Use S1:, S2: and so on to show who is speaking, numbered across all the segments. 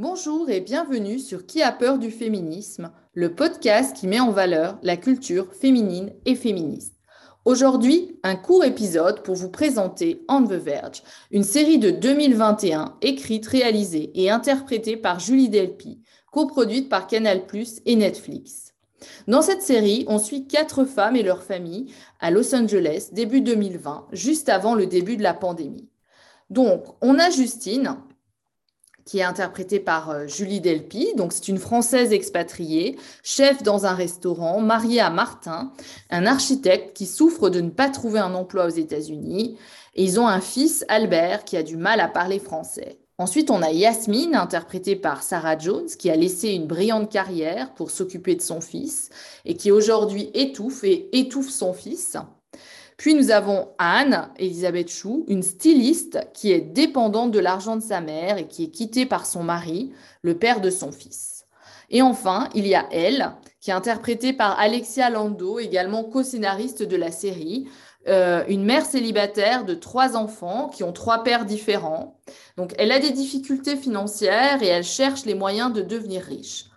S1: Bonjour et bienvenue sur Qui a peur du féminisme, le podcast qui met en valeur la culture féminine et féministe. Aujourd'hui, un court épisode pour vous présenter On the Verge, une série de 2021 écrite, réalisée et interprétée par Julie Delpy, coproduite par Canal+ et Netflix. Dans cette série, on suit quatre femmes et leurs familles à Los Angeles début 2020, juste avant le début de la pandémie. Donc, on a Justine, qui est interprétée par euh, Julie Delpy. Donc, c'est une Française expatriée, chef dans un restaurant, mariée à Martin, un architecte qui souffre de ne pas trouver un emploi aux États-Unis. Ils ont un fils, Albert, qui a du mal à parler français. Ensuite, on a Yasmine, interprétée par Sarah Jones, qui a laissé une brillante carrière pour s'occuper de son fils et qui aujourd'hui étouffe et étouffe son fils. Puis nous avons Anne, Elisabeth Chou, une styliste qui est dépendante de l'argent de sa mère et qui est quittée par son mari, le père de son fils. Et enfin, il y a elle, qui est interprétée par Alexia Lando, également co-scénariste de la série, euh, une mère célibataire de trois enfants qui ont trois pères différents. Donc, elle a des difficultés financières et elle cherche les moyens de devenir riche.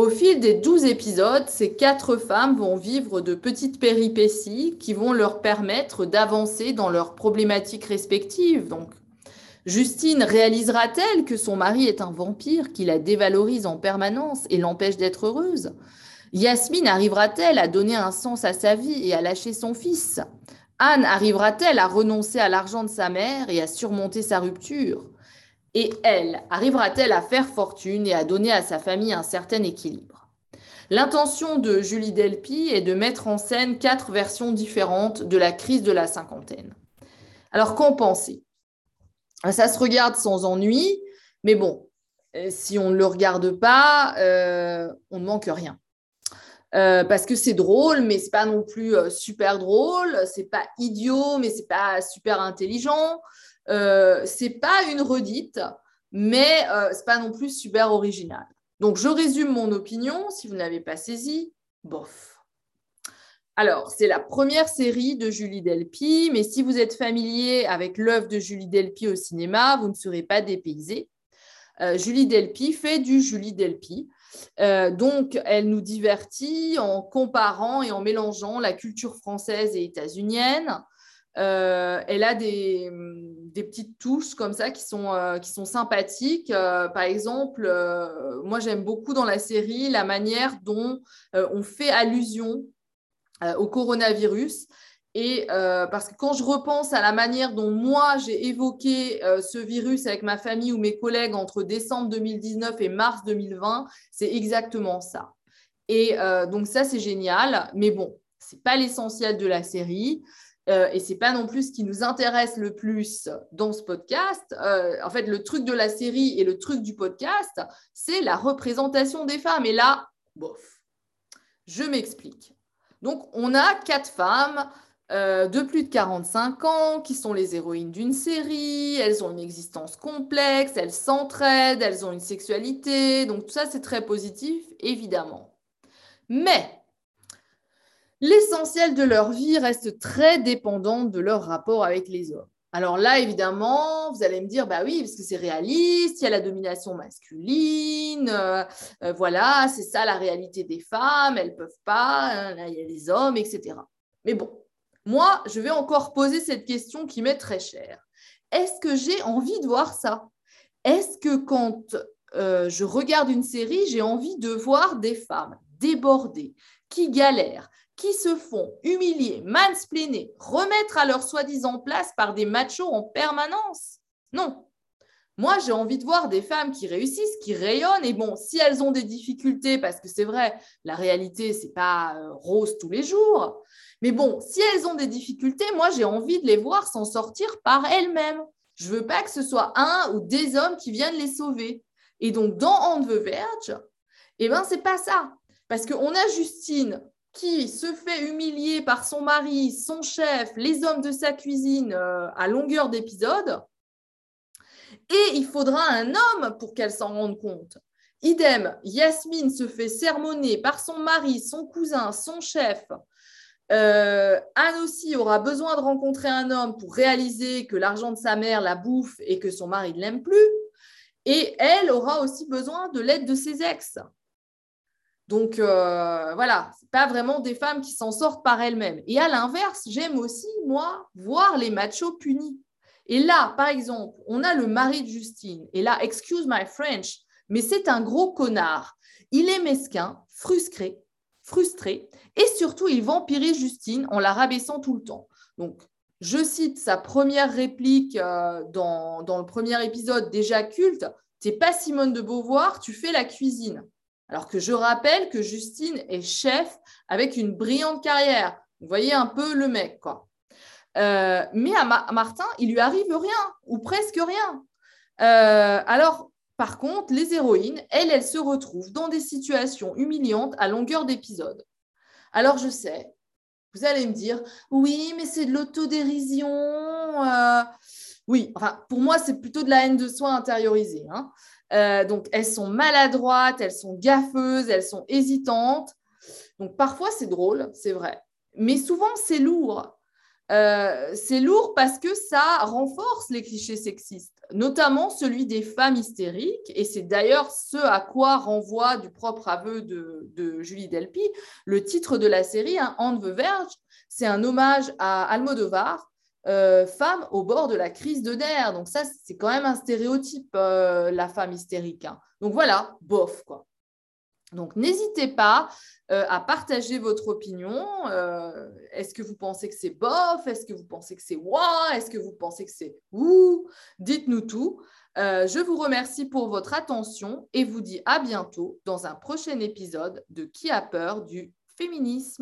S1: Au fil des douze épisodes, ces quatre femmes vont vivre de petites péripéties qui vont leur permettre d'avancer dans leurs problématiques respectives. Donc, Justine réalisera-t-elle que son mari est un vampire qui la dévalorise en permanence et l'empêche d'être heureuse? Yasmine arrivera-t-elle à donner un sens à sa vie et à lâcher son fils? Anne arrivera-t-elle à renoncer à l'argent de sa mère et à surmonter sa rupture? Et elle, arrivera-t-elle à faire fortune et à donner à sa famille un certain équilibre? L'intention de Julie Delpy est de mettre en scène quatre versions différentes de la crise de la cinquantaine. Alors, qu'en penser? Ça se regarde sans ennui, mais bon, euh, si on ne le regarde pas, euh, on ne manque rien. Euh, parce que c'est drôle, mais c'est pas non plus super drôle, c'est pas idiot, mais c'est pas super intelligent. Euh, c'est pas une redite, mais euh, c'est pas non plus super original. Donc, je résume mon opinion, si vous n'avez pas saisi, bof. Alors, c'est la première série de Julie Delpy, mais si vous êtes familier avec l'œuvre de Julie Delpy au cinéma, vous ne serez pas dépaysé. Euh, Julie Delpy fait du Julie Delpy. donc, elle nous divertit en comparant et en mélangeant la culture française et états-unienne, euh, elle a des, petites touches comme ça qui sont, euh, qui sont sympathiques. Euh, par exemple, moi j'aime beaucoup dans la série la manière dont on fait allusion au coronavirus. Et parce que quand je repense à la manière dont moi j'ai évoqué ce virus avec ma famille ou mes collègues entre décembre 2019 et mars 2020, c'est exactement ça. Et donc ça c'est génial, mais bon, c'est pas l'essentiel de la série. Euh, et c'est pas non plus ce qui nous intéresse le plus dans ce podcast. Euh, en fait, le truc de la série et le truc du podcast, c'est la représentation des femmes. Et là, bof. Je m'explique. Donc, on a quatre femmes euh, de plus de 45 ans qui sont les héroïnes d'une série. Elles ont une existence complexe, elles s'entraident, elles ont une sexualité. Donc, tout ça, c'est très positif, évidemment. Mais l'essentiel de leur vie reste très dépendant de leur rapport avec les hommes. Alors là, évidemment, vous allez me dire, bah oui, parce que c'est réaliste, il y a la domination masculine, euh, euh, voilà, c'est ça la réalité des femmes, elles peuvent pas, hein, il y a les hommes, etc. Mais bon, moi, je vais encore poser cette question qui m'est très chère. Est-ce que j'ai envie de voir ça? Est-ce que quand euh, je regarde une série, j'ai envie de voir des femmes débordées, qui galèrent, qui se font humilier, mansplainer, remettre à leur soi-disant place par des machos en permanence? Non. Moi, j'ai envie de voir des femmes qui réussissent, qui rayonnent. Et bon, si elles ont des difficultés, parce que c'est vrai, la réalité, c'est pas euh, rose tous les jours. Mais bon, si elles ont des difficultés, moi, j'ai envie de les voir s'en sortir par elles-mêmes. Je veux pas que ce soit un ou des hommes qui viennent les sauver. Et donc, dans On the Verge, eh ben, c'est pas ça. Parce qu'on a Justine qui se fait humilier par son mari, son chef, les hommes de sa cuisine euh, à longueur d'épisode. Et il faudra un homme pour qu'elle s'en rende compte. Idem, Yasmine se fait sermonner par son mari, son cousin, son chef. Euh, Anne aussi aura besoin de rencontrer un homme pour réaliser que l'argent de sa mère la bouffe et que son mari ne l'aime plus. Et elle aura aussi besoin de l'aide de ses ex. Donc euh, voilà, c'est pas vraiment des femmes qui s'en sortent par elles-mêmes. Et à l'inverse, j'aime aussi, moi, voir les machos punis. Et là, par exemple, on a le mari de Justine. Et là, excuse my French, mais c'est un gros connard. Il est mesquin, frustré, frustré, et surtout, il vampirise Justine en la rabaissant tout le temps. Donc, je cite sa première réplique euh, dans, dans, le premier épisode déjà culte. T'es pas Simone de Beauvoir, tu fais la cuisine. Alors que je rappelle que Justine est chef avec une brillante carrière. Vous voyez un peu le mec, quoi. Euh, mais à, Martin, il lui arrive rien, ou presque rien. Euh, alors, par contre, les héroïnes, elles, elles se retrouvent dans des situations humiliantes à longueur d'épisode. Alors, je sais, vous allez me dire, oui, mais c'est de l'autodérision. Euh, oui, enfin, pour moi, c'est plutôt de la haine de soi intériorisée. Hein. Donc, elles sont maladroites, elles sont gaffeuses, elles sont hésitantes. Donc, parfois, c'est drôle, c'est vrai. Mais souvent, c'est lourd. Euh, c'est lourd parce que ça renforce les clichés sexistes, notamment celui des femmes hystériques. Et c'est d'ailleurs ce à quoi renvoie du propre aveu de, Julie Delpy le titre de la série, hein, On Verge. C'est un hommage à Almodovar, euh, femme au bord de la crise de nerfs. Donc ça, c'est quand même un stéréotype, euh, la femme hystérique. Hein. Donc voilà, bof, quoi. Donc, n'hésitez pas euh, à partager votre opinion. Est-ce que vous pensez que c'est bof? Est-ce que vous pensez que c'est wa Est-ce que vous pensez que c'est ouh? Dites-nous tout. Je vous remercie pour votre attention et vous dis à bientôt dans un prochain épisode de Qui a peur du féminisme?